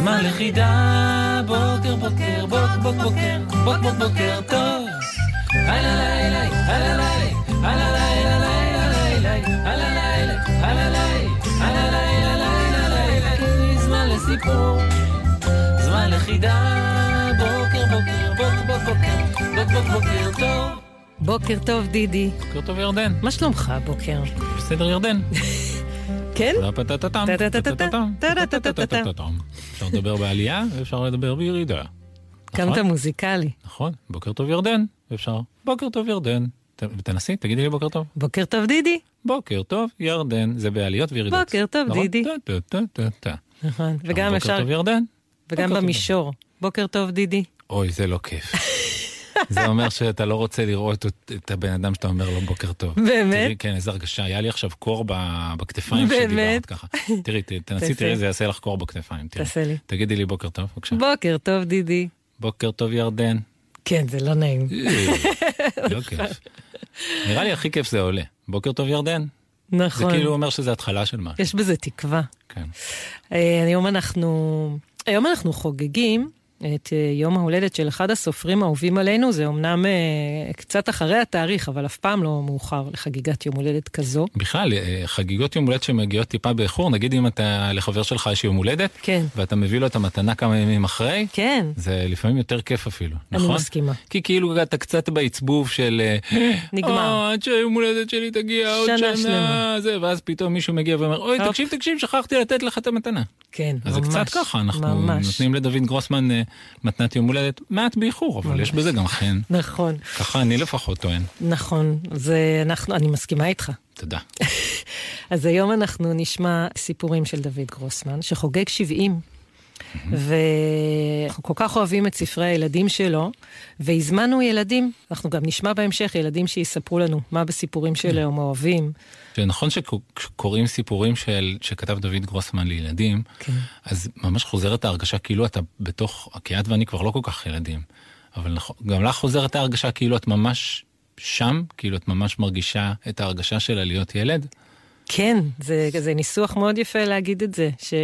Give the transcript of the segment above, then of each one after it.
זמן לחידה. בוקר, בוקר, בוק, בוק, בוקר, בוק, בוק, בוקר טוב. הלא לילה, הלא לילה, הלא לילה, לילה, לילה, הלא לילה, הלא לילה, הלא לילה, לילה, לילה, זמן לסיפור. זמן לחידה, בוקר בוקר, בוק בוק בוקר, בוק בוק בוקר טוב. בוקר טוב, דידי. בוקר טוב ירדן. מה שלומך הבוקר? בסדר ירדן. כן? אפשר לדבר בעלייה ואפשר לדבר בירידה. קמת נכון? מוזיקלי. נכון, בוקר טוב ירדן, אפשר. בוקר טוב ירדן. תנסי, תגידי לי בוקר טוב. בוקר טוב, דידי. בוקר טוב ירדן, זה בעליות וירידות. בוקר טוב? דידי. נכון. וגם בוקר אפשר, טוב ירדן. וגם בוקר. במישור. בוקר טוב, דידי. אוי, זה לא כיף. זה אומר שאתה לא רוצה לראות את- הבן אדם שאתה אומר לו בוקר טוב. באמת? תראי, כן, איזה הרגשה, היה לי עכשיו קור בכתפיים באמת? כשדיברת ככה. תראי, תנסי. תראי, זה יעשה לך קור בכתפיים. תעשה לי. תגידי לי בוקר טוב, בבקשה. בוקר טוב, דידי. בוקר טוב ירדן. כן, זה לא נעים. אה, לא כיף. נראה לי הכי כיף זה עולה. בוקר טוב ירדן. זה נכון. כאילו אומר שזה התחלה של משהו. יש בזה תקווה. כן. אה, היום אנחנו, היום אנחנו חוגגים את אה, יום ההולדת של אחד הסופרים האהובים עלינו, זה אמנם אה, קצת אחרי התאריך, אבל אף פעם לא מאוחר לחגיגת יום הולדת כזו. בכלל, אה, חגיגות יום הולדת שמגיעות טיפה באיחור, נגיד אם אתה, לחבר שלך יש יום הולדת, כן. ואתה מביא לו את המתנה כמה ימים אחרי, כן, זה לפעמים יותר כיף אפילו, אני נכון? מסכימה. כי כאילו אתה קצת בעצבוב של... נגמר. "אה, עד שהיום הולדת שלי תגיע עוד שנה שנה. זה, ואז פתאום מישהו מגיע ואומר, אוי. תקשיב, תקשיב, שכחתי לתת לך את המתנה. כן, אז זה ממש. קצת ככה, אנחנו ממש. נותנים לדוד גרוסמן מתנת יום הולדת מעט באיחור, אבל יש בזה גם חן. נכון, ככה אני לפחות טוען. נכון. זה אנחנו, אני מסכימה איתך. תודה. אז היום אנחנו נשמע סיפורים של דוד גרוסמן, שחוגג 70. ואנחנו כל כך אוהבים את ספרי הילדים שלו, והזמנו ילדים, אנחנו גם נשמע בהמשך ילדים שיספרו לנו מה בסיפורים שלהם הם אוהבים. שנכון שקוראים סיפורים של, שכתב דוד גרוסמן לילדים, כן. אז ממש חוזרת ההרגשה כאילו אתה בתוך, כי את ואני כבר לא כל כך ילדים, אבל נכון, גם לך חוזרת ההרגשה כאילו את ממש שם, כאילו את ממש מרגישה את ההרגשה שלה להיות ילד. כן, זה, זה ניסוח מאוד יפה להגיד את זה, ש...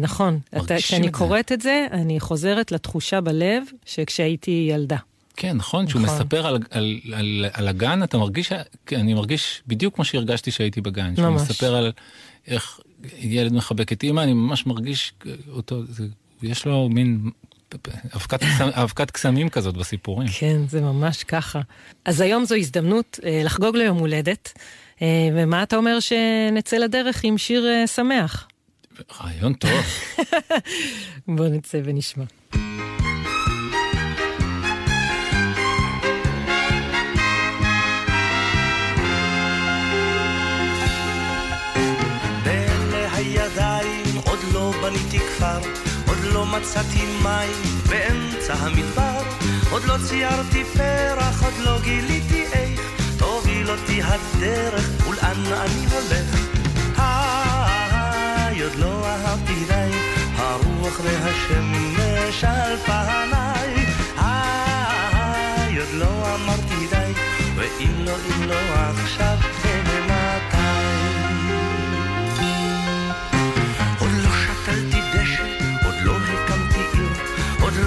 נכון. אתה, כשאני את זה. קוראת את זה, אני חוזרת לתחושה בלב שכשהייתי ילדה. כן, נכון, כשהוא נכון. מספר על, על, על, על הגן, אתה מרגיש, כן, אני מרגיש בדיוק כמו שהרגשתי שהייתי בגן. ממש. מספר על איך ילד מחבק את אימא, אני ממש מרגיש אותו, זה, יש לו מין אבקת, אבקת קסמים כזאת בסיפורים. כן, זה ממש ככה. אז היום זו הזדמנות אה, לחגוג ליום הולדת, אה, ומה אתה אומר שנצא לדרך עם שיר אה, שמח? רעיון טוב. בוא נצא ונשמע. בניתי כפר, עוד לא מצאתי מים באמצע המדבר, עוד לא ציירתי פרח, עוד לא גיליתי איך תוביל אותי הדרך ולאן אני הולך. היי,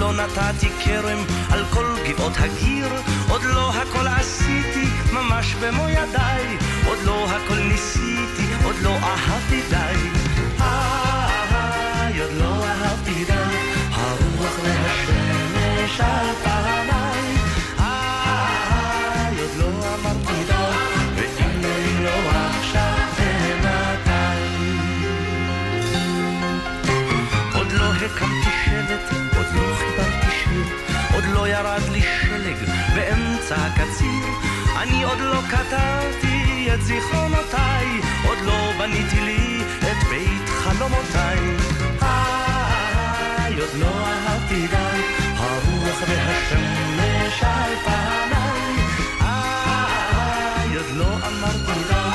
לא נתתי כרם על כל גבעות הגיר, עוד לא הכל עשיתי ממש במו ידיי, עוד לא הכל ניסיתי, עוד לא אהבתי די. איי. ירד לי שלג באמצע הקציר. אני עוד לא כתבתי את זיכרונותיי, עוד לא בניתי לי את בית חלומותיי. איי, לא אהבתי די, הרוח והשמש על פניי. איי, עוד לא אמרתי די,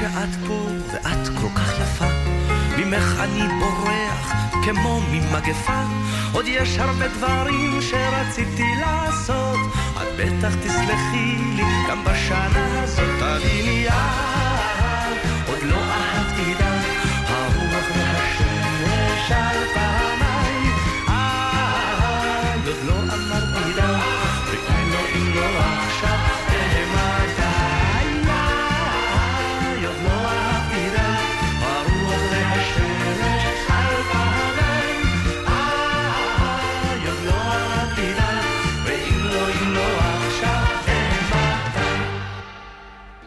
שאת פה ואת כל כך יפה, ממך אני בורח כמו ממגפה. עוד יש הרבה דברים שרציתי לעשות, את בטח תסלחי לי גם בשנה הזאת. תביני יד,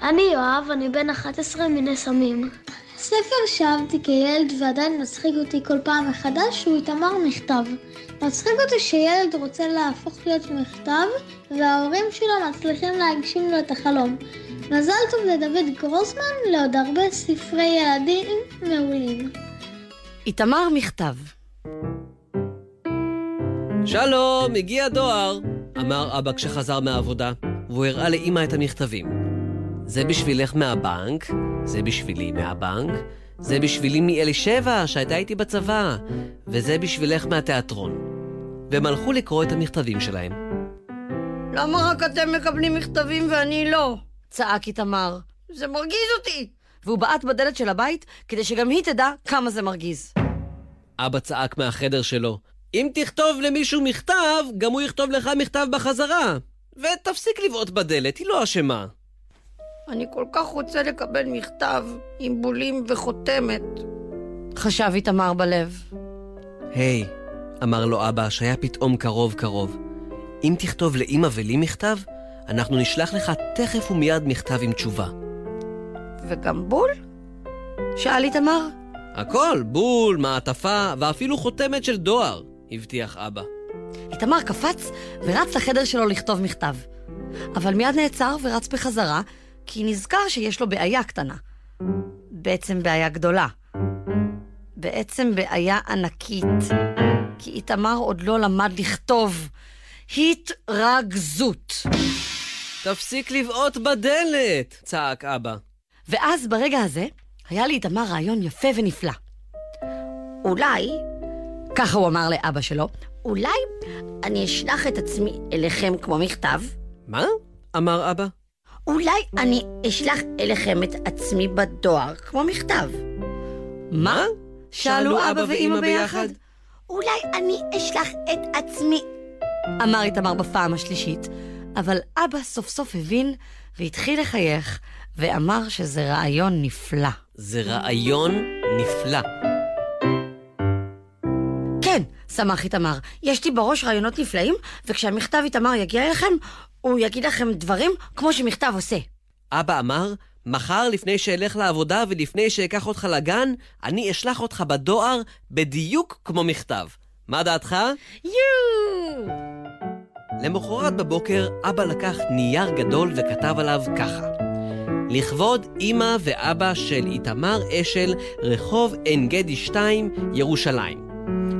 אני יואב, אני בן 11 מנס עמים. ספר שאהבתי כילד ועדיין מצחיק אותי כל פעם מחדש הוא איתמר מכתב. מצחיק אותי שילד רוצה להפוך להיות מכתב וההורים שלו מצליחים להגשים לו את החלום. מזל טוב לדוד גרוסמן לעוד הרבה ספרי ילדים מעולים. איתמר מכתב. שלום, הגיע דואר, אמר אבא כשחזר מהעבודה, והוא הראה לאמא את המכתבים. זה בשבילך מהבנק, זה בשבילי מהבנק, זה בשבילי מאלישבע שהייתה איתי בצבא, וזה בשבילך מהתיאטרון. והם הלכו לקרוא את המכתבים שלהם. למה רק אתם מקבלים מכתבים ואני לא? צעק איתמר. זה מרגיז אותי! והוא בעט בדלת של הבית כדי שגם היא תדע כמה זה מרגיז. אבא צעק מהחדר שלו, אם תכתוב למישהו מכתב, גם הוא יכתוב לך מכתב בחזרה. ותפסיק לבעוט בדלת, היא לא אשמה. אני כל כך רוצה לקבל מכתב עם בולים וחותמת. חשב איתמר בלב. היי, אמר לו אבא, שהיה פתאום קרוב קרוב. אם תכתוב לאמא ולי מכתב, אנחנו נשלח לך תכף ומיד מכתב עם תשובה. וגם בול? שאל איתמר. הכל, בול, מעטפה, ואפילו חותמת של דואר, הבטיח אבא. איתמר קפץ ורץ לחדר שלו לכתוב מכתב. אבל מיד נעצר ורץ בחזרה, כי נזכר שיש לו בעיה קטנה. בעצם בעיה גדולה. בעצם בעיה ענקית. כי איתמר עוד לא למד לכתוב. התרגזות. תפסיק לבעוט בדלת! צעק אבא. ואז ברגע הזה היה לאיתמר רעיון יפה ונפלא. אולי, ככה הוא אמר לאבא שלו, אולי אני אשלח את עצמי אליכם כמו מכתב, מה? אמר אבא. אולי אני אשלח אליכם את עצמי בדואר כמו מכתב. מה? שאלו אבא ואמא ביחד. אולי אני אשלח את עצמי, אמר איתמר בפעם השלישית, אבל אבא סוף סוף הבין והתחיל לחייך, ואמר שזה רעיון נפלא. זה רעיון נפלא. כן, שמח איתמר, יש לי בראש רעיונות נפלאים, וכשהמכתב איתמר יגיע אליכם, הוא יגיד לכם דברים כמו שמכתב עושה. אבא אמר, מחר לפני שאלך לעבודה ולפני שאקח אותך לגן, אני אשלח אותך בדואר בדיוק כמו מכתב. מה דעתך? יואו! למחרת בבוקר אבא לקח נייר גדול וכתב עליו ככה: לכבוד אמא ואבא של איתמר אשל, רחוב עין גדי 2, ירושלים.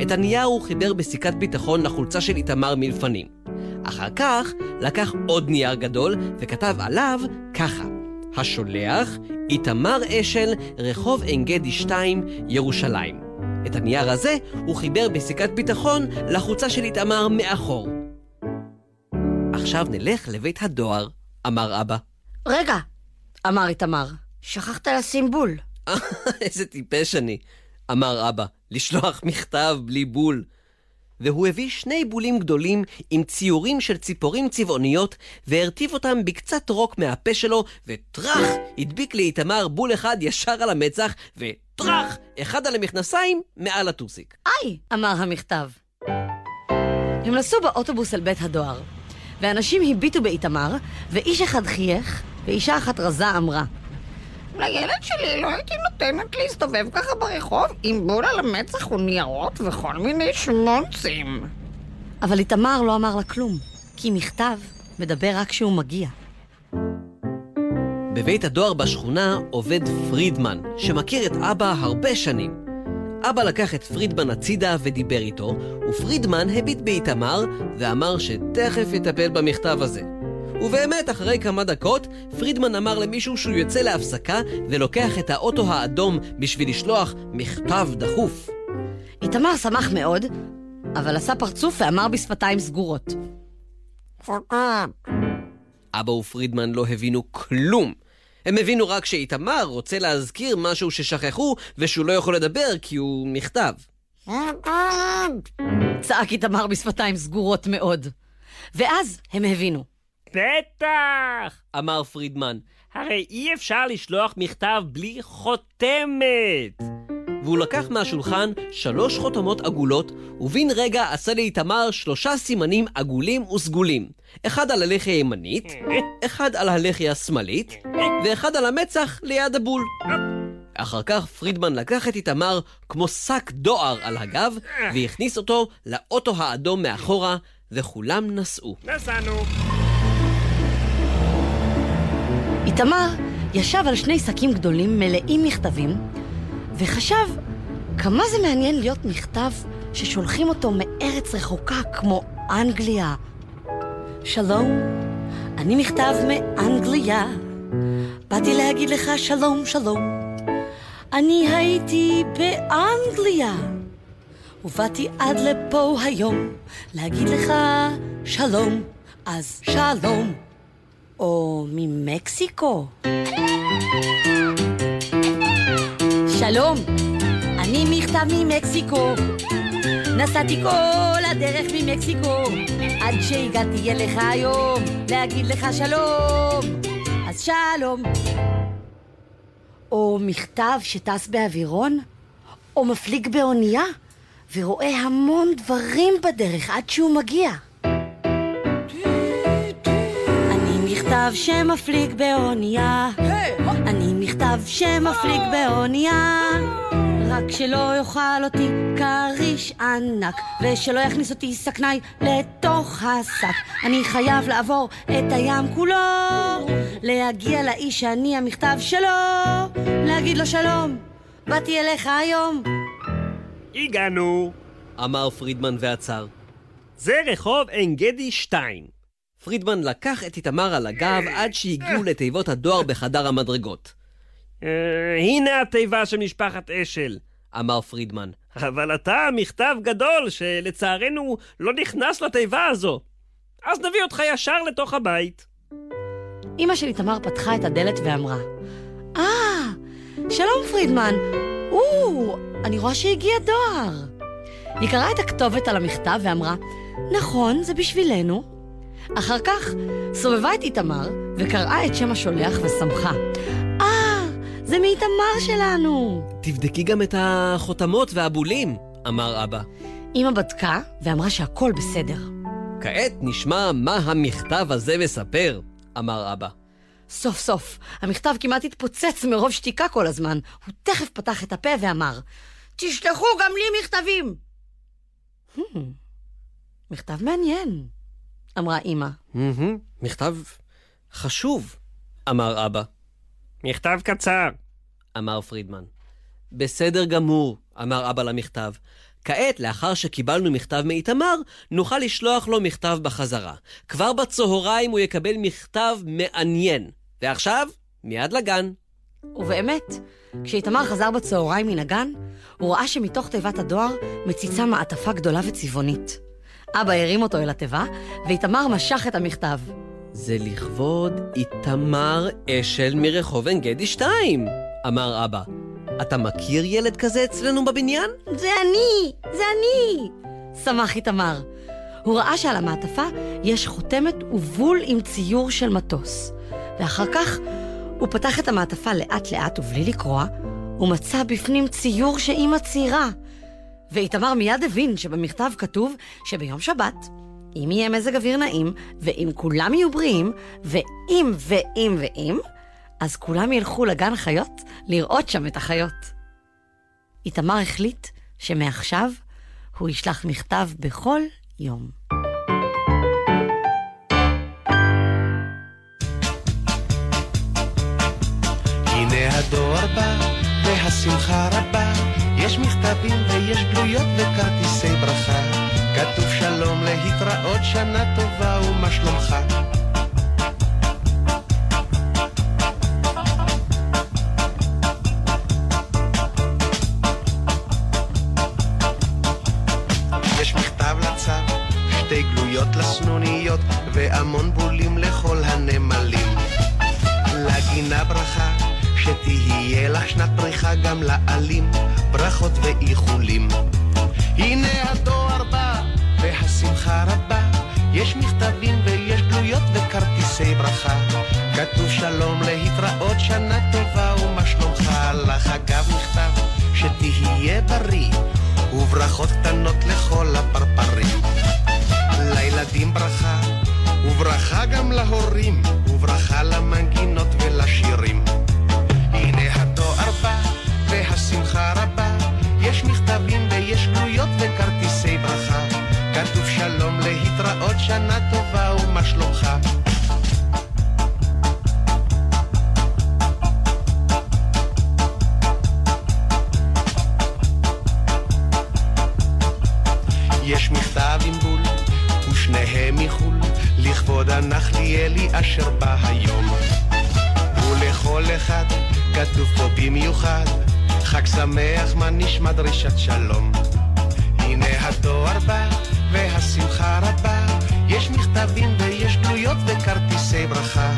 את הנייר הוא חיבר בסיכת ביטחון לחולצה של איתמר מלפנים. אחר כך לקח עוד נייר גדול וכתב עליו ככה: השולח, איתמר אשל, רחוב עין גדי 2, ירושלים. את הנייר הזה הוא חיבר בסיכת ביטחון לחולצה של איתמר מאחור. עכשיו נלך לבית הדואר, אמר אבא. רגע, אמר איתמר, שכחת לשים בול. איזה טיפש אני, אמר אבא, לשלוח מכתב בלי בול. והוא הביא שני בולים גדולים עם ציורים של ציפורים צבעוניות, והרטיב אותם בקצת רוק מהפה שלו, וטראח! הדביק לאיתמר בול אחד ישר על המצח, וטראח! אחד על המכנסיים מעל הטוסיק. היי! אמר המכתב. הם נסעו באוטובוס אל בית הדואר, ואנשים הביטו באיתמר, ואיש אחד חייך, ואישה אחת רזה אמרה, לילד שלי לא הייתי נותנת להסתובב ככה ברחוב עם בול על המצח וניירות וכל מיני שמונצים. אבל איתמר לא אמר לה כלום, כי מכתב מדבר רק כשהוא מגיע. בבית הדואר בשכונה עובד פרידמן, שמכיר את אבא הרבה שנים. אבא לקח את פרידמן הצידה ודיבר איתו, ופרידמן הביט באיתמר ואמר שתכף יטפל במכתב הזה. ובאמת, אחרי כמה דקות, פרידמן אמר למישהו שהוא יוצא להפסקה ולוקח את האוטו האדום בשביל לשלוח מכתב דחוף. איתמר שמח מאוד, אבל עשה פרצוף ואמר בשפתיים סגורות. אבא ופרידמן לא הבינו כלום. הם הבינו רק שאיתמר רוצה להזכיר משהו ששכחו ושהוא לא יכול לדבר כי הוא מכתב. צעק איתמר בשפתיים סגורות מאוד. ואז הם הבינו. בטח! אמר פרידמן, הרי אי אפשר לשלוח מכתב בלי חותמת! והוא לקח מהשולחן שלוש חותמות עגולות, ובן רגע עשה לאיתמר שלושה סימנים עגולים וסגולים. אחד על הלחי הימנית, אחד על הלחי השמאלית, ואחד על המצח ליד הבול. אחר כך פרידמן לקח את איתמר כמו שק דואר על הגב, והכניס אותו לאוטו האדום מאחורה, וכולם נסעו. נסענו. איתמר ישב על שני שקים גדולים מלאים מכתבים, וחשב כמה זה מעניין להיות מכתב ששולחים אותו מארץ רחוקה כמו אנגליה. שלום, אני מכתב מאנגליה, באתי להגיד לך שלום שלום. אני הייתי באנגליה, ובאתי עד לפה היום להגיד לך שלום, אז שלום. או ממקסיקו. שלום, אני מכתב ממקסיקו. נסעתי כל הדרך ממקסיקו, עד שהגעתי אליך היום, להגיד לך שלום. אז שלום. או מכתב שטס באווירון, או מפליג באונייה, ורואה המון דברים בדרך עד שהוא מגיע. מכתב שמפליג באונייה, אני מכתב שמפליג באונייה. רק שלא יאכל אותי כריש ענק, ושלא יכניס אותי סכנאי לתוך השק. אני חייב לעבור את הים כולו, להגיע לאיש שאני המכתב שלו, להגיד לו שלום, באתי אליך היום. הגענו. אמר פרידמן ועצר. זה רחוב עין גדי 2. פרידמן לקח את איתמר על הגב עד שהגיעו לתיבות הדואר בחדר המדרגות. אה, הנה התיבה של משפחת אשל. אמר פרידמן. אבל אתה מכתב גדול שלצערנו לא נכנס לתיבה הזו. אז נביא אותך ישר לתוך הבית. אמא של איתמר פתחה את הדלת ואמרה, אה, שלום פרידמן. או, אני רואה שהגיע דואר. היא קראה את הכתובת על המכתב ואמרה, נכון, זה בשבילנו. אחר כך סובבה את איתמר וקראה את שם השולח ושמחה. אה, זה מאיתמר שלנו. תבדקי גם את החותמות והבולים, אמר אבא. אמא בדקה ואמרה שהכל בסדר. כעת נשמע מה המכתב הזה מספר, אמר אבא. סוף סוף, המכתב כמעט התפוצץ מרוב שתיקה כל הזמן. הוא תכף פתח את הפה ואמר, תשלחו גם לי מכתבים. Hmm, מכתב מעניין, אמרה אמא. מכתב חשוב, אמר אבא. מכתב קצר. אמר פרידמן. בסדר גמור, אמר אבא למכתב. כעת, לאחר שקיבלנו מכתב מאיתמר, נוכל לשלוח לו מכתב בחזרה. כבר בצהריים הוא יקבל מכתב מעניין. ועכשיו, מיד לגן. ובאמת, כשאיתמר חזר בצהריים מן הגן, הוא ראה שמתוך תיבת הדואר מציצה מעטפה גדולה וצבעונית. אבא הרים אותו אל התיבה, ואיתמר משך את המכתב. זה לכבוד איתמר אשל מרחוב עין גדי 2, אמר אבא. אתה מכיר ילד כזה אצלנו בבניין? זה אני! זה אני! שמח איתמר. הוא ראה שעל המעטפה יש חותמת ובול עם ציור של מטוס. ואחר כך הוא פתח את המעטפה לאט לאט ובלי לקרוע, ומצא בפנים ציור שאימא ציירה. ואיתמר מיד הבין שבמכתב כתוב שביום שבת, אם יהיה מזג אוויר נעים, ואם כולם יהיו בריאים, ואם ואם ואם, אז כולם ילכו לגן חיות לראות שם את החיות. איתמר החליט שמעכשיו הוא ישלח מכתב בכל יום. הנה הדור בא, והשמחה רבה. יש מכתבים ויש גלויות וכרטיסי ברכה. כתוב שלום להתראות, שנה טובה ומה שלומך. יש מכתב לצו, שתי גלויות לסנוניות, והמון בולים לכל הנמלים. לגינה ברכה, שתהיה לך שנת פריחה גם לעלים, ברכות ואיחולים. הנה הדואר בא, והשמחה רבה, יש מכתבים ויש גלויות וכרטיסי ברכה. כתוב שלום להתראות, שנה טובה ומה שלומך, לך אגב מכתב, שתהיה בריא, וברכות קטנות לכל הפרפרים. לילדים ברכה, וברכה גם להורים, וברכה למנגינות שנה טובה ומה שלומך. יש מכתב עם בול, ושניהם מחו"ל, לכבוד הנחליאלי אשר בא היום. ולכל אחד כתוב פה במיוחד, חג שמח, מה נשמע דרישת שלום. הנה הדואר בא, והשמחה רבה, יש מכתבים ויש גלויות וכרטיסי ברכה.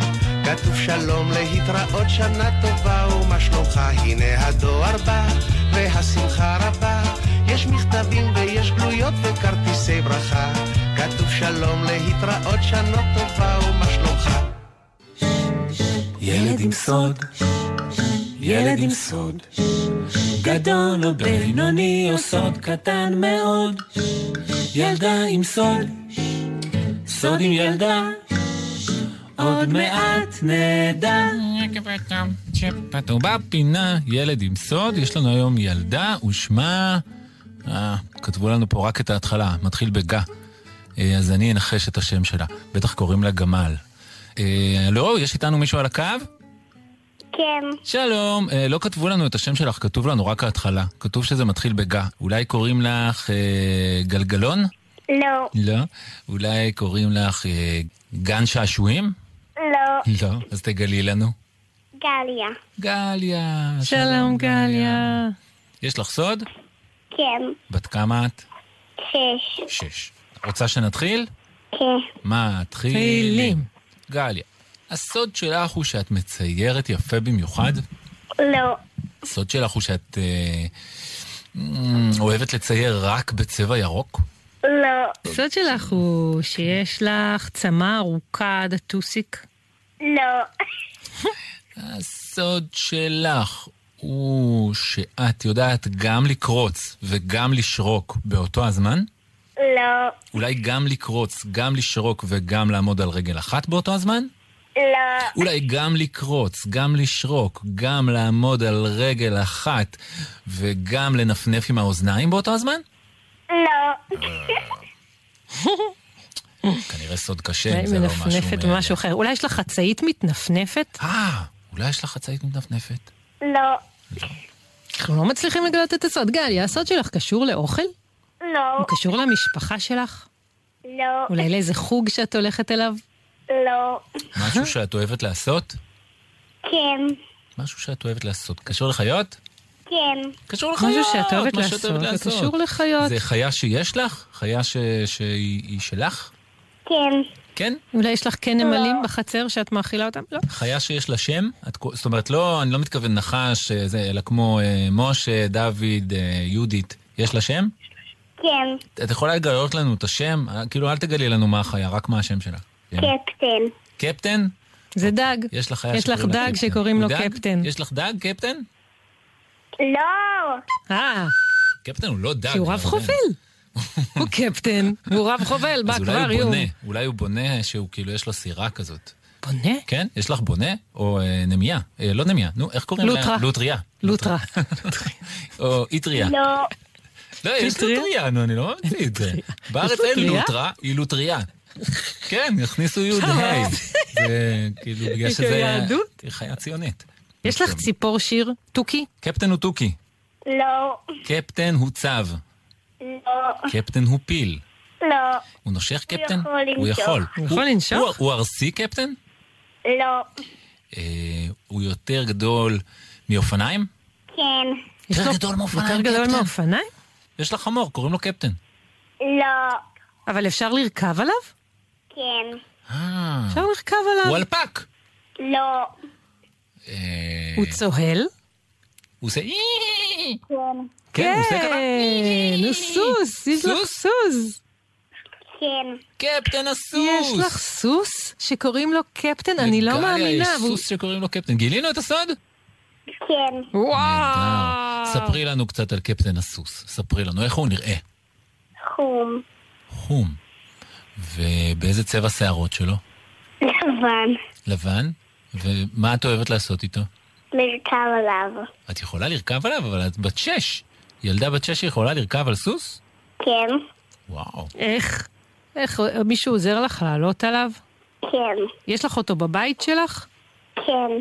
כתוב שלום להתראות, שנה טובה ומה שלומך. הנה הדואר בא, והשמחה רבה, יש מכתבים ויש גלויות וכרטיסי ברכה. כתוב שלום להתראות, שנה טובה ומה שלומך. ילד עם סוד, ילד עם סוד, גדול או בינוני או סוד קטן מאוד, ילדה עם סוד, סוד עם ילדה, עוד מעט נדע. פתאום בפינה, ילד עם סוד, יש לנו היום ילדה ושמה... אה, כתבו לנו פה רק את ההתחלה, מתחיל בגה. אה, אז אני אנחש את השם שלה. בטח קוראים לה גמל. אה, לא, יש איתנו מישהו על הקו? כן. שלום, אה, לא כתבו לנו את השם שלך, כתוב לנו רק ההתחלה. כתוב שזה מתחיל בגה. אולי קוראים לך אה, גלגלון? לא. לא. אולי קוראים לך אה, גן שעשועים? לא. לא. אז תגלי לנו. גליה. גליה. שלום, גליה. יש לך סוד? כן. בת כמה את? שש. שש. רוצה שנתחיל? כן. מתחילים. גליה, הסוד שלך הוא שאת מציירת יפה במיוחד? לא. הסוד שלך הוא שאת אה, mm, אוהבת לצייר רק בצבע ירוק? לא. הסוד שלך הוא שיש לך צמא ארוכה עד הטוסיק? לא. הסוד שלך הוא שאת יודעת גם לקרוץ וגם לשרוק באותו הזמן? לא. אולי גם לקרוץ, גם לשרוק וגם לעמוד על רגל אחת באותו הזמן? לא. אולי גם לקרוץ, גם לשרוק, גם לעמוד על רגל אחת וגם לנפנף עם האוזניים באותו הזמן? לא. כנראה סוד קשה, אם זה לא משהו... מנפנפת מ- במשהו אחר. אולי יש לך חצאית מתנפנפת? אה, אולי יש לך חצאית מתנפנפת. לא. אנחנו לא מצליחים לגלות את הסוד. גליה, הסוד שלך קשור לאוכל? לא. הוא קשור למשפחה שלך? לא. אולי לאיזה חוג שאת הולכת אליו? לא. משהו שאת אוהבת לעשות? כן. משהו שאת אוהבת לעשות. קשור לחיות? כן. קשור לחיות. משהו שאת אוהבת לעשות, זה קשור לחיות. זה חיה שיש לך? חיה ש... שהיא היא שלך? כן. כן? אולי יש לך כן נמלים בחצר שאת מאכילה אותם? לא. חיה שיש לה שם? את... זאת אומרת, לא, אני לא מתכוון נחש, אה, זה, אלא כמו אה, משה, דוד, אה, יהודית. יש לה שם? כן. את יכולה לגלות לנו את השם? אה, כאילו, אל תגלי לנו מה החיה, רק מה השם שלה. כן. קפטן. קפטן? זה דג. יש לך חיה יש לך שקוראים לה דג. שקוראים לו? קפטן. יש לך דג, קפטן? לא. אה, קפטן הוא לא דג. כי הוא רב אבל- חובל. הוא קפטן, הוא רב חובל, מה אז אולי כבר הוא? בונה, אולי הוא בונה שהוא כאילו יש לו סירה כזאת. בונה? כן? יש לך בונה? או אה, נמיה? אה, לא נמיה, נו, איך קוראים לה? לוטרה. לוטריה. לוטרה. או איטריה. לא. לא, יש לוטריה? נו, אני לא ממציא את זה. בארץ אין? לוטרה, היא לוטריה. כן, הכניסו י' אה. ה'. זה כאילו, בגלל שזה... יהדות? היא חיה ציונית. יש לך ציפור שיר, תוכי? קפטן הוא תוכי. לא. קפטן הוא צב. לא. קפטן הוא פיל. לא. הוא נושך קפטן? יכול הוא לנשוך. יכול. הוא יכול לנשוך? הוא- ארסי קפטן? לא. אה, הוא יותר גדול מאופניים? כן. יותר גדול מאופניים, יותר גדול. מאופניים? יש לך חמור, קוראים לו קפטן. לא. אבל אפשר לרכב עליו? כן. אה, אפשר לרכב עליו. הוא אלפק. לא. אה, הוא צוהל? הוא עושה... כן. כן, הוא עושה ככה. כן, הוא סוס, יש לך סוס? כן. קפטן הסוס! יש לך סוס שקוראים לו קפטן? אני לא לגליה מאמינה. יש סוס שקוראים לו קפטן. גילינו את הסוד? כן. וואו. ספרי לנו קצת על קפטן הסוס. ספרי לנו, איך הוא נראה? חום. חום. ובאיזה צבע שערות שלו? לבן. לבן? ומה את אוהבת לעשות איתו? לרכב עליו. את יכולה לרכב עליו, אבל את בת שש. ילדה בת שש יכולה לרכב על סוס? כן. וואו. איך? איך? מישהו עוזר לך לעלות עליו? כן. יש לך אותו בבית שלך? כן.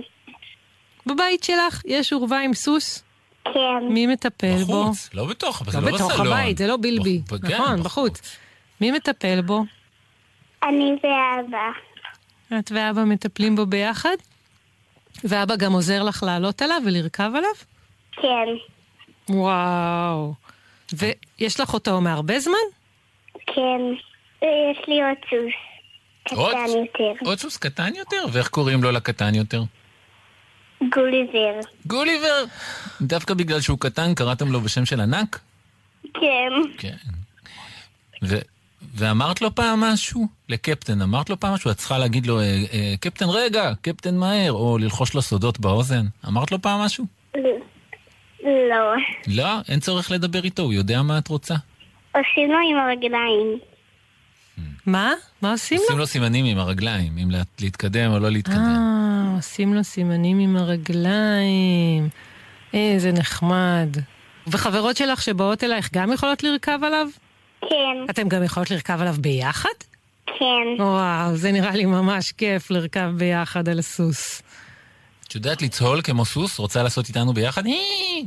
בבית שלך יש אורווה עם סוס? כן. מי מטפל בו? בחוץ, לא בתוך, אבל לא זה לא בסלון. בתוך הבית, זה לא בילבי. בח- כן, נכון, בחוץ. מי מטפל בו? אני ואבא. את ואבא מטפלים בו ביחד? ואבא גם עוזר לך לעלות עליו ולרכב עליו? כן. וואו. ויש לך אותו מהרבה זמן? כן. יש לי עוד סוס. עוד? קטן יותר. עוד סוס קטן יותר? ואיך קוראים לו לקטן יותר? גוליבר. גוליבר! דווקא בגלל שהוא קטן קראתם לו בשם של ענק? כן. כן. ו- ואמרת לו פעם משהו? לקפטן, אמרת לו פעם משהו? את צריכה להגיד לו, אה, אה, קפטן רגע, קפטן מהר, או ללחוש לו סודות באוזן. אמרת לו פעם משהו? לא. לא, אין צורך לדבר איתו, הוא יודע מה את רוצה. עושים לו עם הרגליים. מה? מה עושים לו? עושים לו סימנים עם הרגליים, אם לה- להתקדם או לא להתקדם. אה, עושים לו סימנים עם הרגליים. איזה נחמד. וחברות שלך שבאות אלייך גם יכולות לרכב עליו? כן. אתם גם יכולות לרכב עליו ביחד? כן. וואו, זה נראה לי ממש כיף לרכב ביחד על הסוס. את יודעת לצהול כמו סוס? רוצה לעשות איתנו ביחד?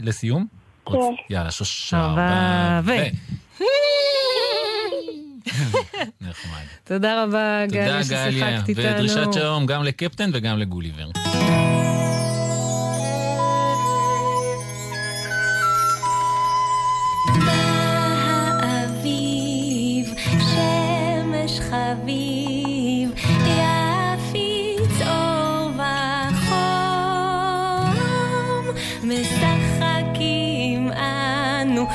לסיום? כן. יאללה, שוש, ארבע, ו... נחמד. תודה רבה, גליה, ששיחקת איתנו. ודרישת שלום גם לקפטן וגם לגוליבר. חביב, יפיץ אור וחום. משחקים אנו,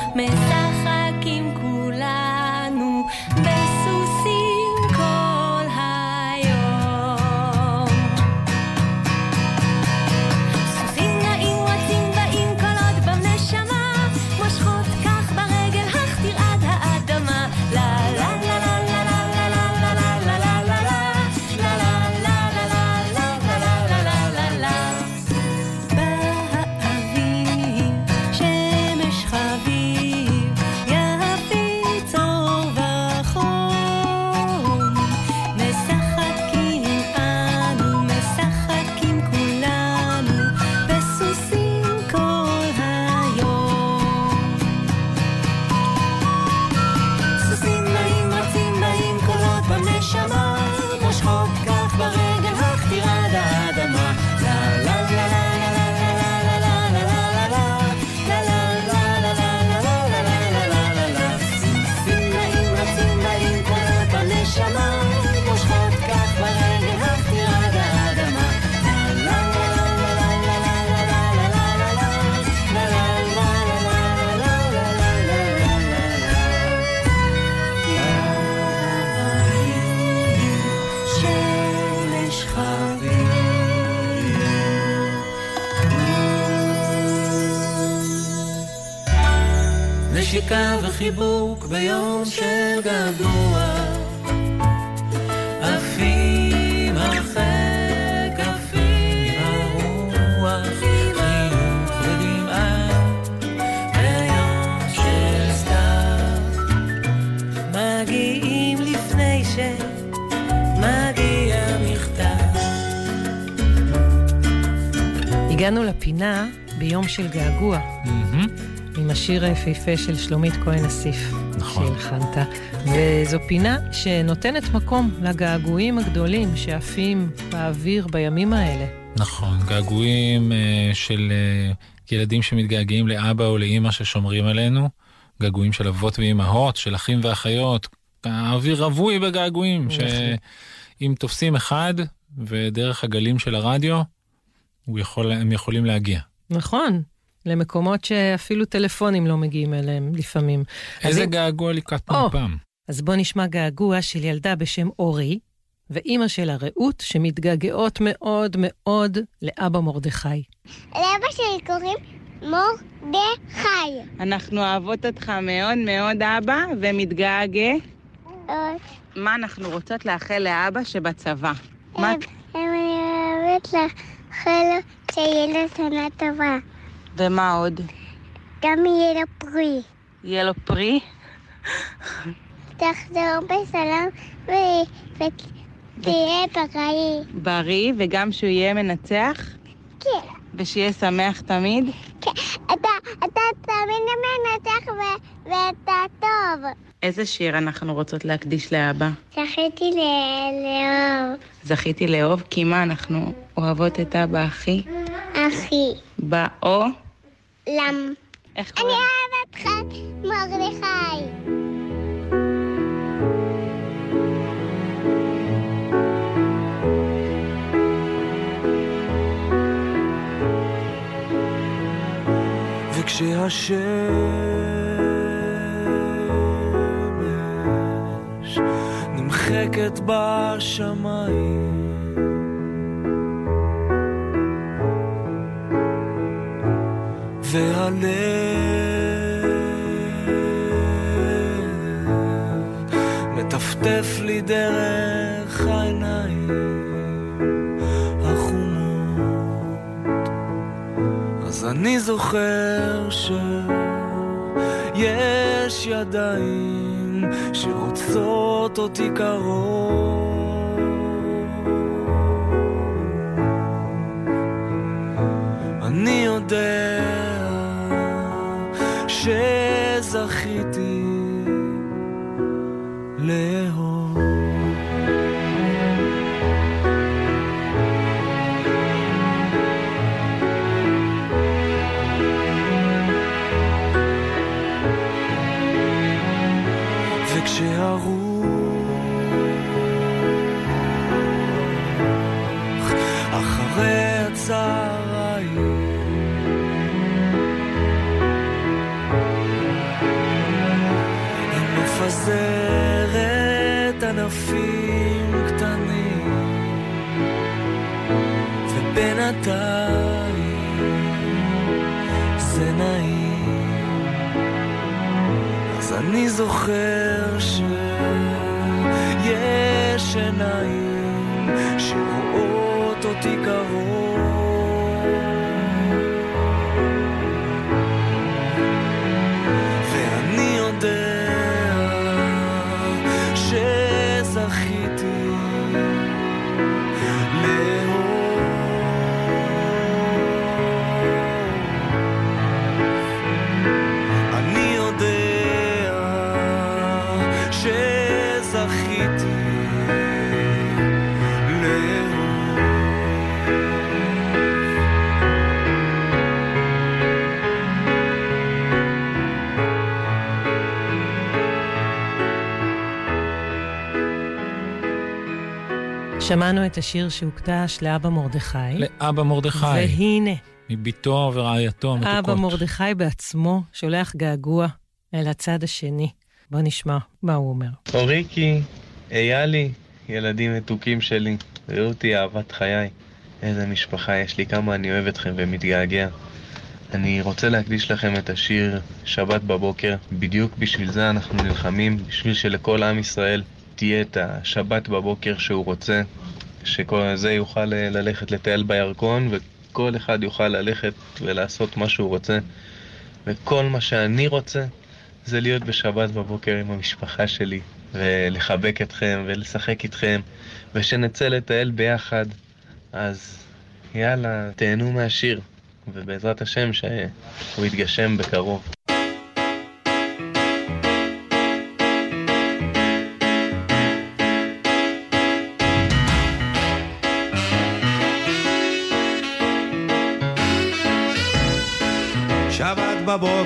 וחיבוק ביום של געגוע עפים הרחק, עפים הרוח חיוך ודמעה ביום של סתיו. מגיעים לפני שמגיע מכתב הגענו לפינה ביום של געגוע, עם השיר היפהפה של שלומית כהן אסיף. נכון. שהלחנת. וזו פינה שנותנת מקום לגעגועים הגדולים שעפים באוויר בימים האלה. נכון, געגועים אה, של אה, ילדים שמתגעגעים לאבא או לאימא ששומרים עלינו, געגועים של אבות ואימהות, של אחים ואחיות, האוויר רווי בגעגועים, נכון. שאם תופסים אחד ודרך הגלים של הרדיו, יכול, הם יכולים להגיע. נכון, למקומות שאפילו טלפונים לא מגיעים אליהם לפעמים. איזה אז- געגוע לקראתנו או, הפעם. אז בוא נשמע געגוע של ילדה בשם אורי, ואימא שלה רעות, שמתגעגעות מאוד מאוד לאבא מרדכי. לאבא שלי קוראים מרדכי. אנחנו אוהבות אותך מאוד מאוד, אבא, ומתגעגע. מה אנחנו רוצות לאחל לאבא שבצבא? מה... אני אוהבת לאחל לו שיהיה לו שנה טובה. ומה עוד? גם יהיה לו פרי. יהיה לו פרי? תחזור בשלום ו- ותהיה בריא. בריא, וגם שהוא יהיה מנצח? כן. ושיהיה שמח תמיד? כן. אתה, אתה תמיד מנצח ו- ואתה טוב. איזה שיר אנחנו רוצות להקדיש לאבא? זכיתי ל- לאהוב. זכיתי לאהוב, כי מה, אנחנו אוהבות את אבא הכי? אחי. באו? למ. איך אני אוהבת אותך, מרדכי. וכשהשמש נמחקת בשמיים והלב מטפטף לי דרך העיניים החומות. אז אני זוכר שיש ידיים שרוצות אותי קרוב. אני יודע זוכר שיש עיניים שמענו את השיר שהוקדש לאבא מרדכי. לאבא מרדכי. והנה, מביתו ורעייתו המתוקות. אבא מרדכי בעצמו שולח געגוע אל הצד השני. בוא נשמע מה הוא אומר. אוריקי, איילי, ילדים מתוקים שלי, רעותי אהבת חיי. איזה משפחה יש לי, כמה אני אוהב אתכם ומתגעגע. אני רוצה להקדיש לכם את השיר שבת בבוקר. בדיוק בשביל זה אנחנו נלחמים, בשביל שלכל עם ישראל תהיה את השבת בבוקר שהוא רוצה, שכל זה יוכל אה, ללכת לטייל בירקון, וכל אחד יוכל ללכת ולעשות מה שהוא רוצה. וכל מה שאני רוצה זה להיות בשבת בבוקר עם המשפחה שלי, ולחבק אתכם, ולשחק איתכם, ושנצא לטייל ביחד. אז יאללה, תהנו מהשיר, ובעזרת השם שהוא יתגשם בקרוב.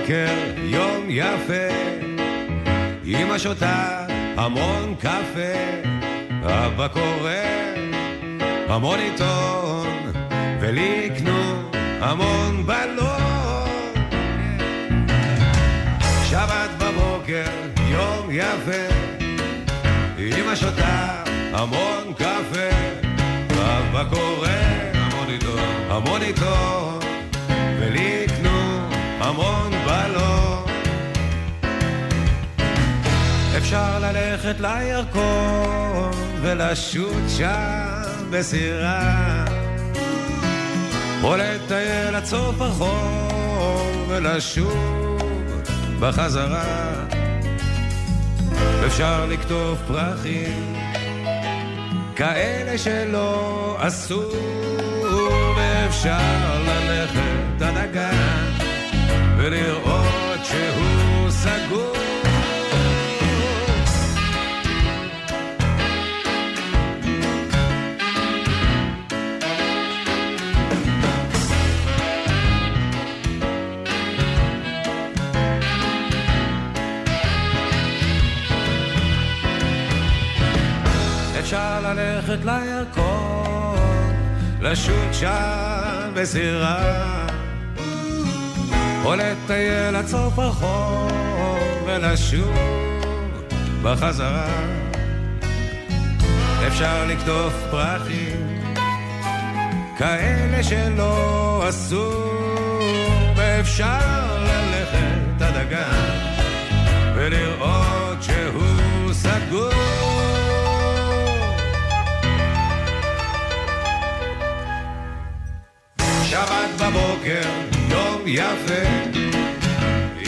בבוקר, יום יפה, אמא שותה המון קפה, אבא קורא המון עיתון, ולי יקנו המון בלון. שבת בבוקר, יום יפה, אמא שותה המון קפה, אבא קורא המון עיתון, המון עיתון, ולי המון בלון. אפשר ללכת לירקון ולשוט שם בסירה. או לטייל עד סוף החור ולשוב בחזרה. אפשר לקטוף פרחים כאלה שלא עשו ואפשר ללכת עד הגן ולראות שהוא סגור. אפשר ללכת לירקון, לשוט שם בסירה, או לטייל עד סוף החור ולשוב בחזרה. אפשר לקטוף פרחים, כאלה שלא עשו, ואפשר ללכת עד הגן ולראות שהוא סגור. שבת בבוקר, יום יפה,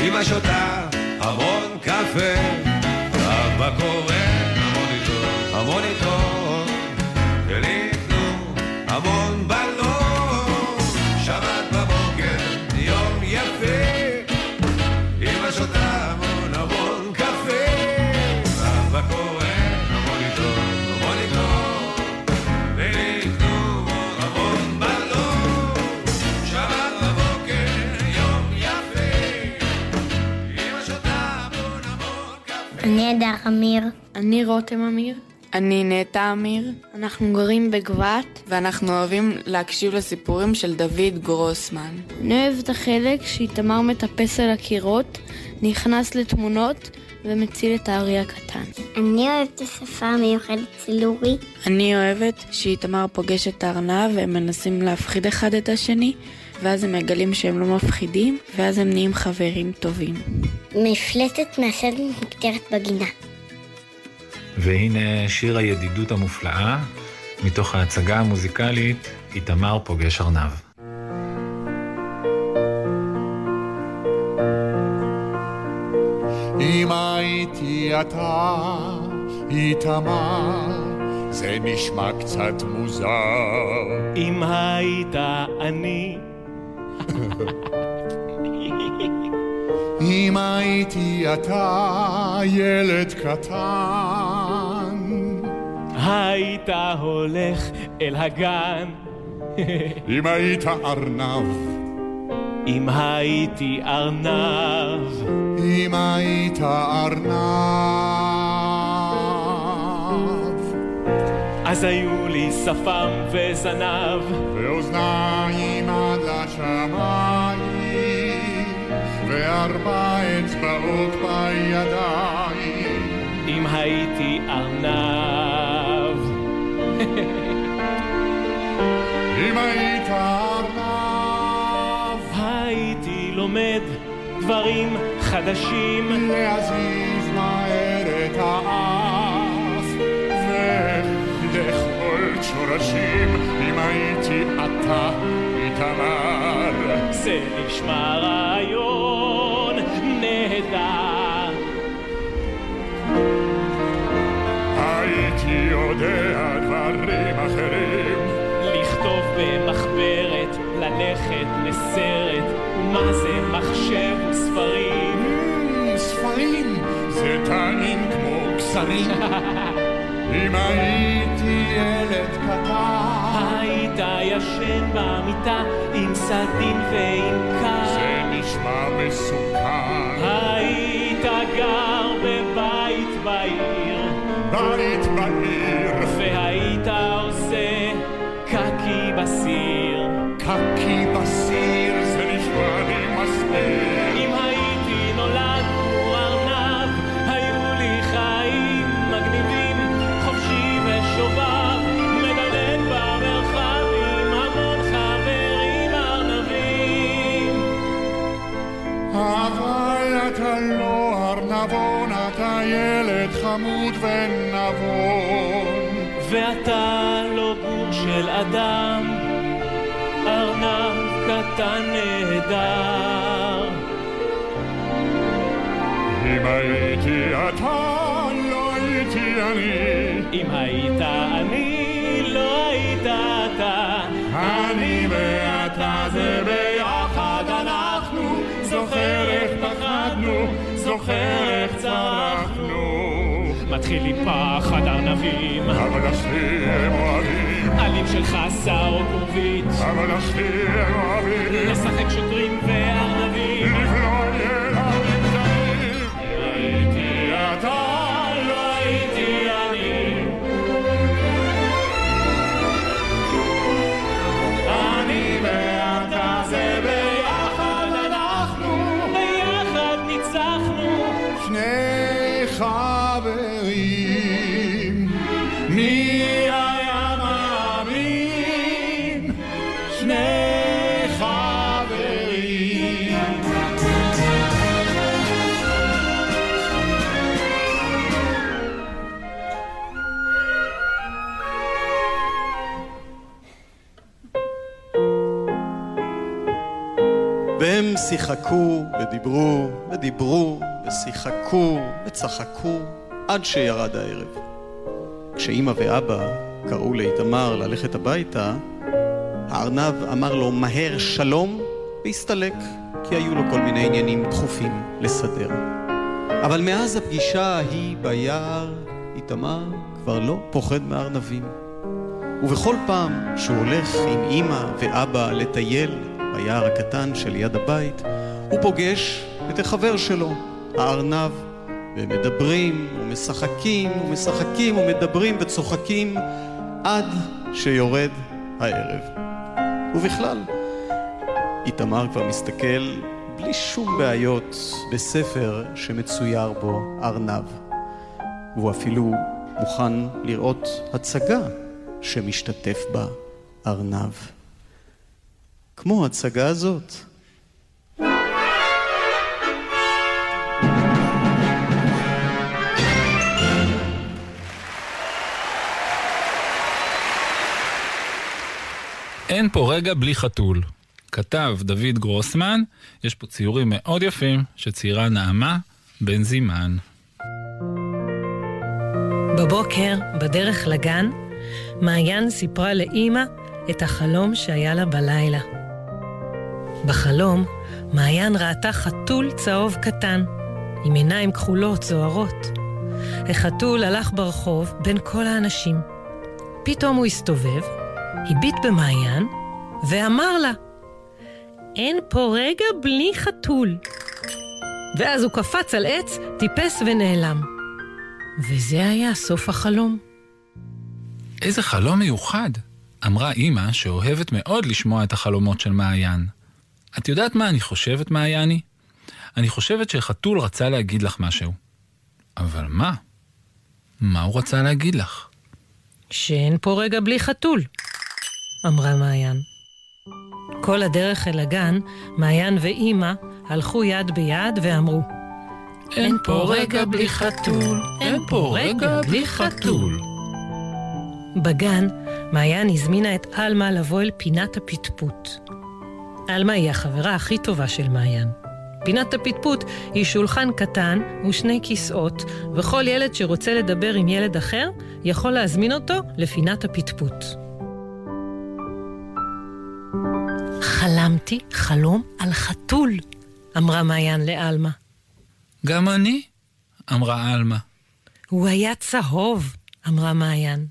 אמא שותה המון קפה, אבא קורא המון עיתון, המון עיתון, ולי יקנו המון אני הדר אמיר. אני רותם אמיר. אני נטע אמיר. אנחנו גרים בגבת. ואנחנו אוהבים להקשיב לסיפורים של דוד גרוסמן. אני אוהב את החלק שאיתמר מטפס על הקירות, נכנס לתמונות ומציל את הארי הקטן. אני אוהבת את השפה המיוחדת צילורי. אני אוהבת שאיתמר פוגש את הארנב והם מנסים להפחיד אחד את השני, ואז הם מגלים שהם לא מפחידים, ואז הם נהיים חברים טובים. מפלטת מהסרט נקטרת בגינה. והנה שיר הידידות המופלאה, מתוך ההצגה המוזיקלית איתמר פוגש ארנב. אם הייתי אתה, איתמר, זה נשמע קצת מוזר. אם היית אני, אם הייתי אתה, ילד קטן, היית הולך אל הגן. אם היית ארנב, אם הייתי ארנב, אם היית ארנב, אז היו לי שפם וזנב. ואוזניים עד לשמיים, וארבע אצבעות בידיים. אם הייתי ארנב. אם היית ארנב, הייתי לומד דברים חדשים. להזיז מהר את האף, ולאכול שורשים, אם הייתי אתה, איתמר. זה נשמע רעיון נהדר. הייתי יודע דברים אחרים, לכתוב במחברת ללכת לסרט, ומה זה מחשב וספרים. ספרים זה טעים כמו בשרים. אם הייתי ילד קטן, היית ישן במיטה עם סדין ועם קר. נשמע מסוכן. היית גר בבית בעיר, בית בעיר, והיית עושה קקי בסיר. קקי ילד חמוד ונבון. ואתה לא גור של אדם, ארנב קטן נהדר. אם הייתי אתה, זוכר איך צרחנו. מתחיל לי פחד ארנבים, אבל השני הם אוהבים, עלים של חסה או כרובית, אבל השני הם אוהבים, לשחק שוטרים וארנבים. לבלוע והם שיחקו ודיברו ודיברו ושיחקו וצחקו עד שירד הערב. כשאימא ואבא קראו לאיתמר ללכת הביתה, הארנב אמר לו מהר שלום והסתלק, כי היו לו כל מיני עניינים דחופים לסדר. אבל מאז הפגישה ההיא ביער, איתמר כבר לא פוחד מארנבים. ובכל פעם שהוא הולך עם אמא ואבא לטייל ביער הקטן שליד הבית, הוא פוגש את החבר שלו, הארנב, והם מדברים ומשחקים ומשחקים ומדברים וצוחקים עד שיורד הערב. ובכלל, איתמר כבר מסתכל בלי שום בעיות בספר שמצויר בו ארנב. והוא אפילו מוכן לראות הצגה שמשתתף בה ארנב. כמו ההצגה הזאת. אין פה רגע בלי חתול. כתב דוד גרוסמן, יש פה ציורים מאוד יפים שציירה נעמה בן זימן. בבוקר, בדרך לגן, מעיין סיפרה לאימא את החלום שהיה לה בלילה. בחלום, מעיין ראתה חתול צהוב קטן, עם עיניים כחולות זוהרות. החתול הלך ברחוב בין כל האנשים. פתאום הוא הסתובב, הביט במעיין, ואמר לה, אין פה רגע בלי חתול. ואז הוא קפץ על עץ, טיפס ונעלם. וזה היה סוף החלום. איזה חלום מיוחד! אמרה אימא שאוהבת מאוד לשמוע את החלומות של מעיין. את יודעת מה אני חושבת, מעייני? אני חושבת שחתול רצה להגיד לך משהו. אבל מה? מה הוא רצה להגיד לך? שאין פה רגע בלי חתול, אמרה מעיין. כל הדרך אל הגן, מעיין ואימא הלכו יד ביד ואמרו, אין פה רגע בלי חתול, אין פה רגע בלי חתול. בגן, מעיין הזמינה את עלמה לבוא אל פינת הפטפוט. עלמה היא החברה הכי טובה של מעיין. פינת הפטפוט היא שולחן קטן ושני כיסאות, וכל ילד שרוצה לדבר עם ילד אחר יכול להזמין אותו לפינת הפטפוט. חלמתי חלום על חתול, אמרה מעיין לעלמה. גם אני, אמרה עלמה. הוא היה צהוב, אמרה מעיין.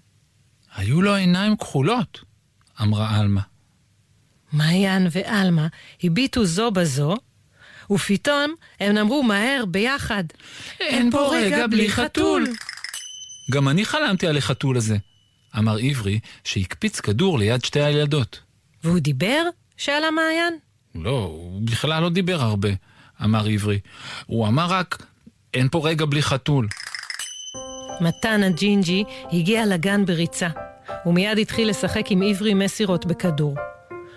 היו לו עיניים כחולות, אמרה עלמה. מעיין ועלמה הביטו זו בזו, ופתאום הם אמרו מהר ביחד, אין פה רגע בלי חתול. גם אני חלמתי על החתול הזה, אמר עברי, שהקפיץ כדור ליד שתי הילדות. והוא דיבר? שאלה מעיין. לא, הוא בכלל לא דיבר הרבה, אמר עברי. הוא אמר רק, אין פה רגע בלי חתול. מתן הג'ינג'י הגיע לגן בריצה. הוא מיד התחיל לשחק עם עברי מסירות בכדור.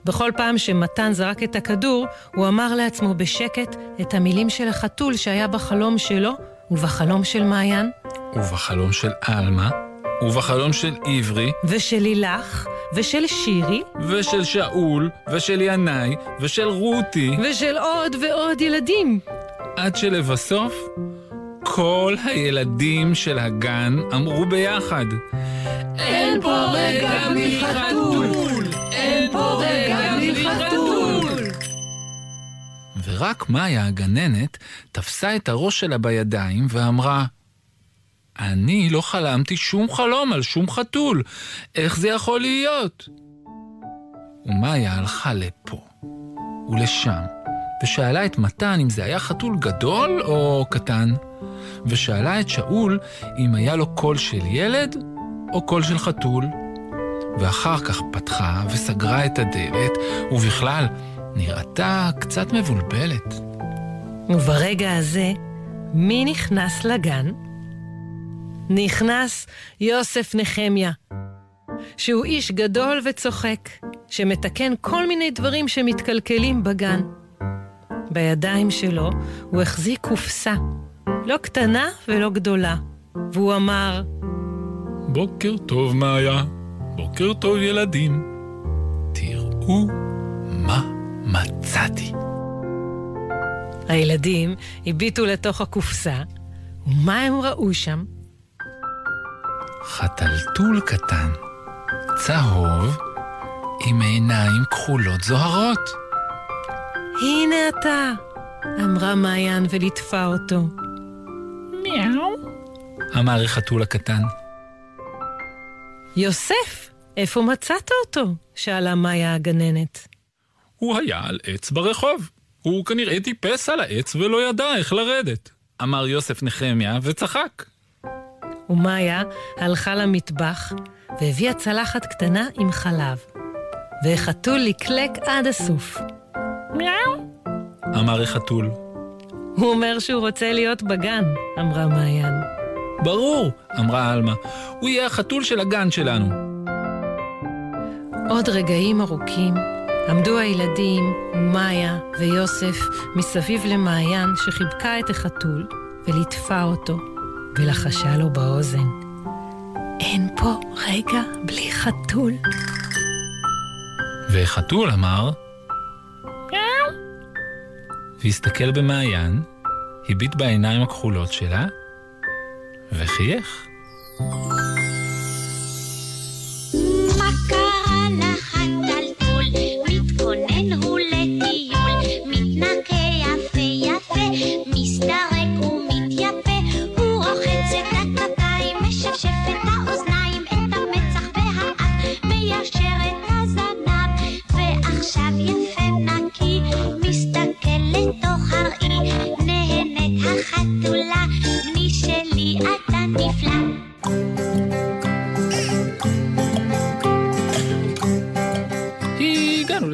בכל פעם שמתן זרק את הכדור, הוא אמר לעצמו בשקט את המילים של החתול שהיה בחלום שלו ובחלום של מעיין. ובחלום של עלמה, ובחלום של עברי, ושל לילך, ושל שירי, ושל שאול, ושל ינאי, ושל רותי, ושל עוד ועוד ילדים. עד שלבסוף, כל הילדים של הגן אמרו ביחד, אין פה רגע בלי רגע בלי חתול! ורק מאיה הגננת תפסה את הראש שלה בידיים ואמרה, אני לא חלמתי שום חלום על שום חתול, איך זה יכול להיות? ומאיה הלכה לפה ולשם, ושאלה את מתן אם זה היה חתול גדול או קטן, ושאלה את שאול אם היה לו קול של ילד או קול של חתול. ואחר כך פתחה וסגרה את הדלת, ובכלל, נראתה קצת מבולבלת. וברגע הזה, מי נכנס לגן? נכנס יוסף נחמיה, שהוא איש גדול וצוחק, שמתקן כל מיני דברים שמתקלקלים בגן. בידיים שלו הוא החזיק קופסה, לא קטנה ולא גדולה, והוא אמר, בוקר טוב, מאיה. בוקר טוב, ילדים. תראו מה מצאתי. הילדים הביטו לתוך הקופסה, ומה הם ראו שם? חתלתול קטן, צהוב, עם עיניים כחולות זוהרות. הנה אתה, אמרה מעיין וליטפה אותו. מיהו? אמר החתול הקטן. יוסף, איפה מצאת אותו? שאלה מאיה הגננת. הוא היה על עץ ברחוב. הוא כנראה טיפס על העץ ולא ידע איך לרדת. אמר יוסף נחמיה וצחק. ומאיה הלכה למטבח והביאה צלחת קטנה עם חלב. והחתול לקלק עד הסוף. מיהו? אמר החתול. הוא אומר שהוא רוצה להיות בגן, אמרה מעיין. ברור, אמרה עלמה. הוא יהיה החתול של הגן שלנו. עוד רגעים ארוכים עמדו הילדים, מאיה ויוסף, מסביב למעיין שחיבקה את החתול וליטפה אותו ולחשה לו באוזן. אין פה רגע בלי חתול. וחתול אמר, והסתכל במעיין, הביט בעיניים הכחולות שלה, וחייך.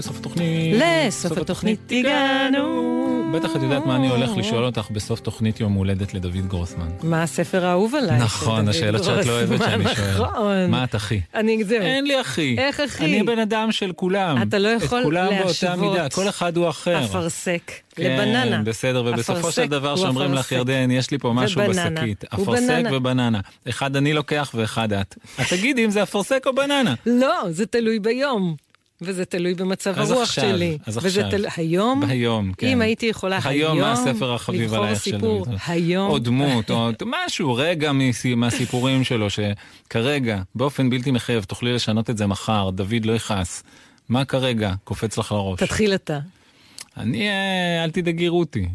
לסוף התוכנית. לסוף התוכנית הגענו. בטח את יודעת מה אני הולך לשאול אותך בסוף תוכנית יום הולדת לדוד גרוסמן. מה הספר האהוב עליי? נכון, השאלות שאת לא אוהבת שאני שואל. נכון. מה את אחי? אני, זהו. אין לי אחי. איך אחי? אני בן אדם של כולם. אתה לא יכול את כולם באותה להשוות. מידה, כל אחד הוא אחר. אפרסק כן, לבננה. בסדר, ובסופו של דבר שאומרים לך. ירדן, יש לי פה משהו. בשקית. אפרסק בננה. ובננה. אחד אני לוקח ואחד את. אז תגידי אם זה אפרסק או בננה. לא, זה תלוי ביום. וזה תלוי במצב הרוח עכשיו, שלי. אז וזה עכשיו. תל... היום? היום, כן. אם הייתי יכולה היום, היום, מה הספר החביב לבחור עלייך של סיפור דוד? היום. או דמות, או משהו, רגע מהסיפורים שלו, שכרגע, באופן בלתי מחייב, תוכלי לשנות את זה מחר, דוד לא יכעס. מה כרגע קופץ לך לראש? תתחיל אתה. אני, אה, אל תדאגי רותי.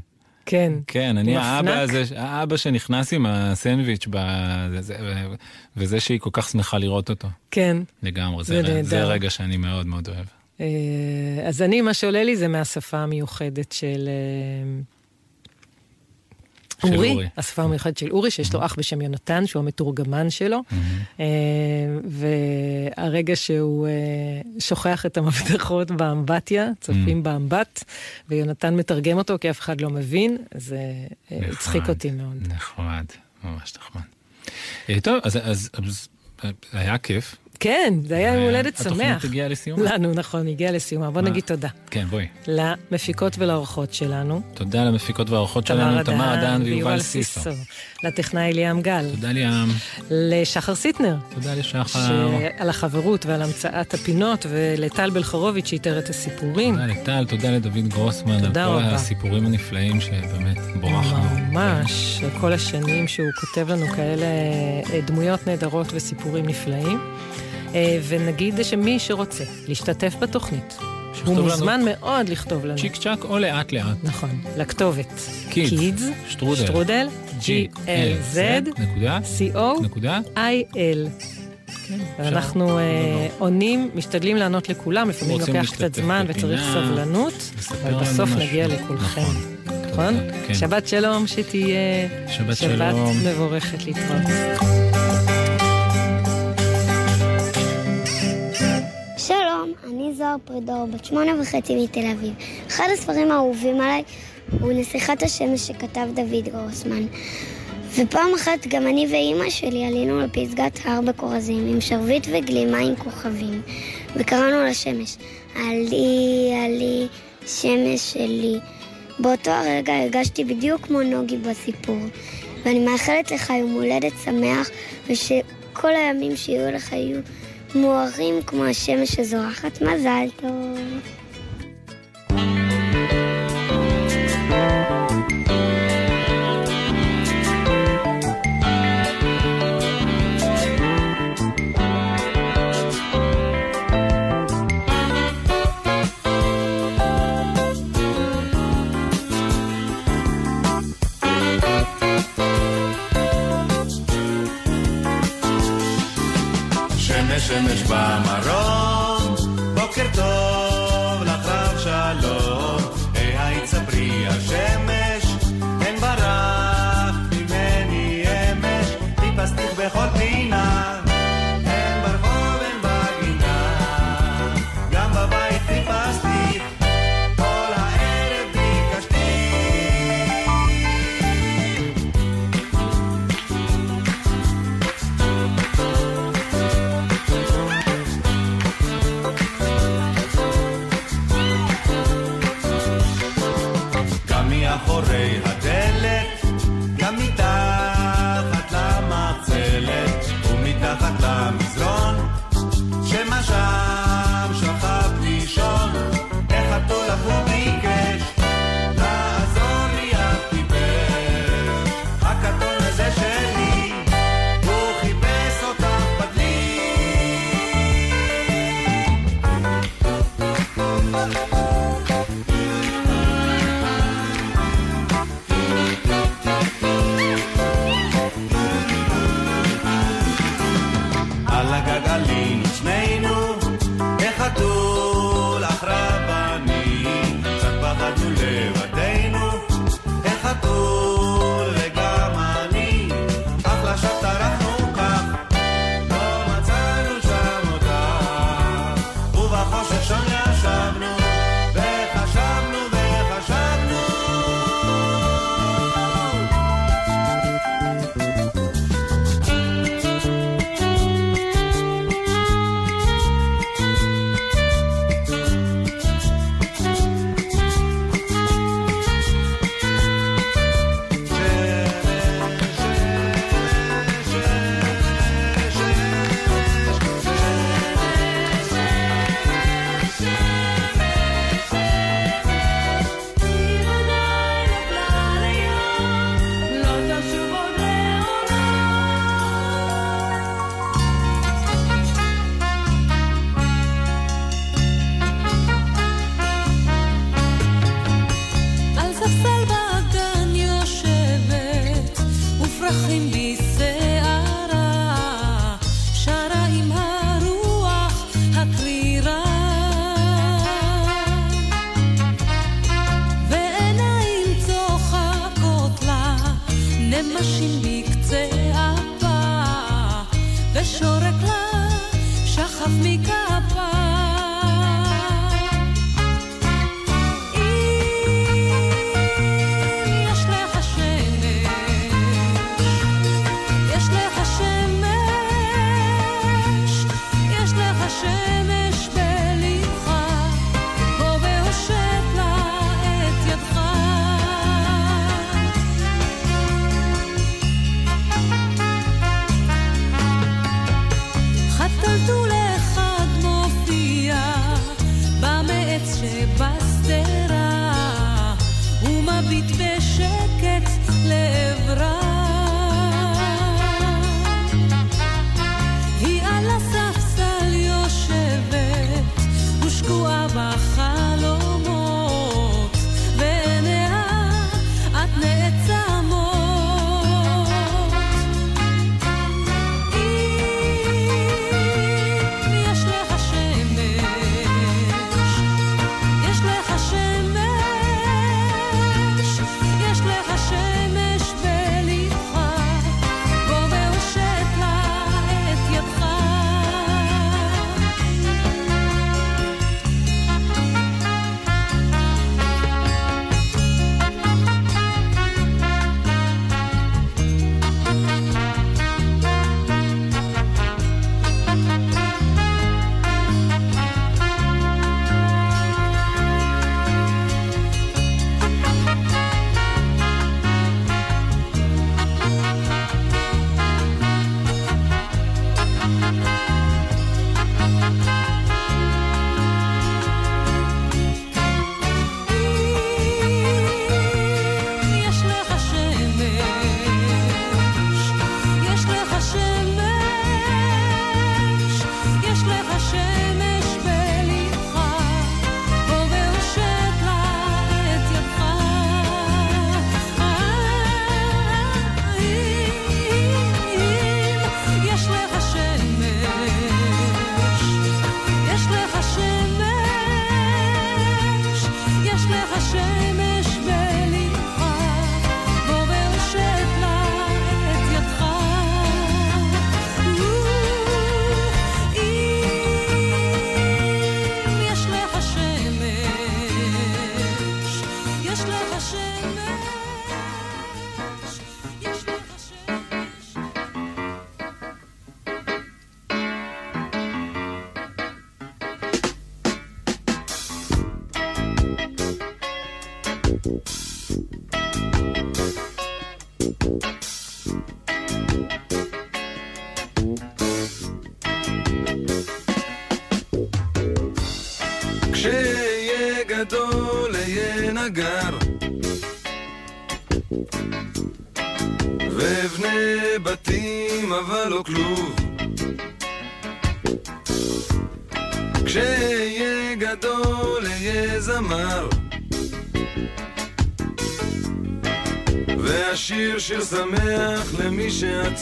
כן. כן, אני עם האבא? הזה, האבא שנכנס עם הסנדוויץ', בזה, וזה שהיא כל כך שמחה לראות אותו. כן. לגמרי, זה זה, זה. רגע שאני מאוד מאוד אוהב. אה, אז אני, מה שעולה לי זה מהשפה המיוחדת של... אורי, אורי. השפה המיוחדת של אורי, שיש לו אח בשם יונתן, שהוא המתורגמן שלו, אה, והרגע שהוא אה, שוכח את המפתחות באמבטיה, צופים באמבט, ויונתן מתרגם אותו כי אף אחד לא מבין, זה אה, הצחיק אותי מאוד. נחמד, ממש נחמד. טוב, אז, היה כיף. כן, זה היה יום הולדת שמח. התוכנית הגיעה לסיומה. לנו, נכון, הגיעה לסיומה. בוא? נגיד תודה. כן, בואי. למפיקות ולאורחות שלנו. תודה למפיקות והאורחות שלנו, תמר אדן ויובל סיסו. לטכנאי ליאם גל. תודה ליאם. לשחר סיטנר. תודה לשחר. שעל החברות ועל המצאת הפינות, ולטל בלחרוביץ' שאיתר את הסיפורים. תודה לטל, תודה לדוד גרוסמן על כל. הסיפורים הנפלאים שבאמת בורחנו. ממש, כל השנים שהוא כותב לנו כאלה אה, דמויות נהדרות וסיפורים נפלאים. אה, ונגיד שמי שרוצה להשתתף בתוכנית, הוא שיכתוב לנו. מוזמן מאוד לכתוב לנו. צ'יק צ'אק או לאט לאט. נכון, לכתובת. Kids, שטרודל, שטרודל, G-L-Z, G-L-Z, נקודה, C-O, נקודה, I-L. ואנחנו אה, עונים, משתדלים לענות לכולם, לפעמים לוקח קצת זמן וצריך סבלנות, אבל בסוף. נגיע לכולכם. נכון? כן. שבת שלום, שתהיה שבת. מבורכת להתראות. אני זוהר פרידור, בת שמונה וחצי מתל אביב. אחד הספרים האהובים עליי הוא נסיכת השמש שכתב דוד גרוסמן. ופעם אחת גם אני ואימא שלי עלינו לפסגת הר בכורזים עם שרביט וגלימה עם כוכבים וקראנו לשמש עלי עלי שמש שלי באותו הרגע הרגשתי בדיוק כמו נוגי בסיפור ואני מאחלת לך יום הולדת שמח ושכל הימים שיהיו לך יהיו מוארים כמו השמש שזורחת מזל טוב שמש שמש במרום, בוקר טוב לך רב שלום, היי תספרי השמש,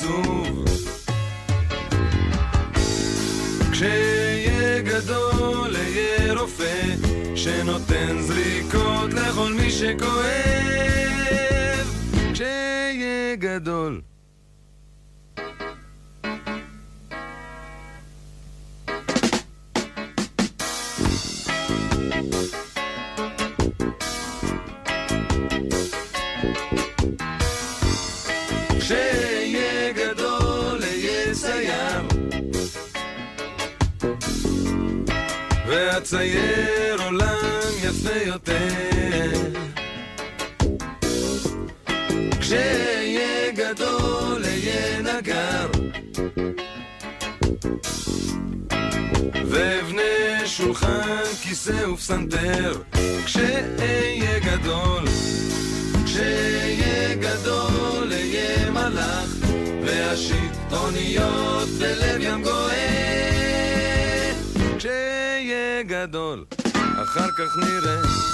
do שולחן, כיסא ופסנתר, כשאהיה גדול, כשאהיה גדול אהיה מלאך, ואשיט אוניות בלב ים גואל. כשאהיה גדול, אחר כך נראה.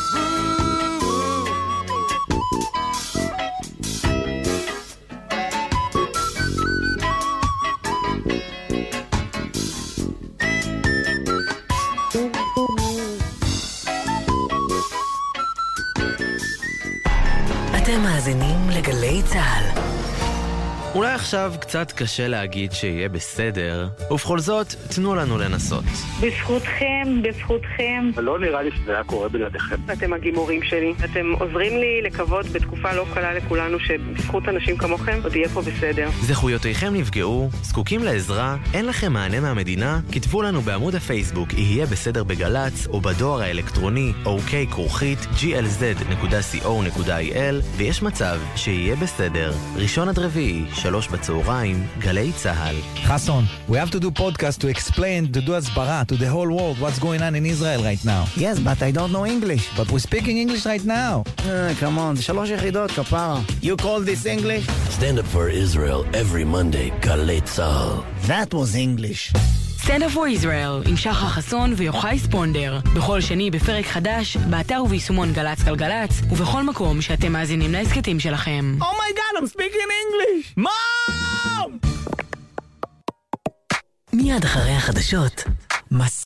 אולי עכשיו קצת קשה להגיד שיהיה בסדר, ובכל זאת, תנו לנו לנסות. בזכותכם, בזכותכם. לא נראה לי שזה היה קורה בלעדיכם. אתם הגימורים שלי. אתם עוזרים לי לקוות בתקופה לא קלה לכולנו שבזכות אנשים כמוכם עוד יהיה פה בסדר. זכויותיכם נפגעו, זקוקים לעזרה, אין לכם מענה מהמדינה? כתבו לנו בעמוד הפייסבוק יהיה בסדר בגל"צ, או בדואר האלקטרוני ok כרוכית glz.co.il, ויש מצב שיהיה בסדר. ראשון עד רביעי, שלוש בצהריים, גלי צה"ל. Hassan, we have to do podcast to explain, to do הסברה to the whole world what's going on in Israel right now. Yes, but I don't know English. But we're speaking English right now. Uh, come on, זה שלוש יחידות, כפרה. You call this English? Stand up for Israel every Monday, גלי צה"ל. That was English. Stand up for Israel עם שחר חסון ויוחאי ספונדר. בכל שני בפרק חדש, באתר וביישומון גל"צ גלגלצ, ובכל מקום שאתם מאזינים להסכתים שלכם. Oh my god, I'm speaking English! Mom! מיד אחרי החדשות, מס...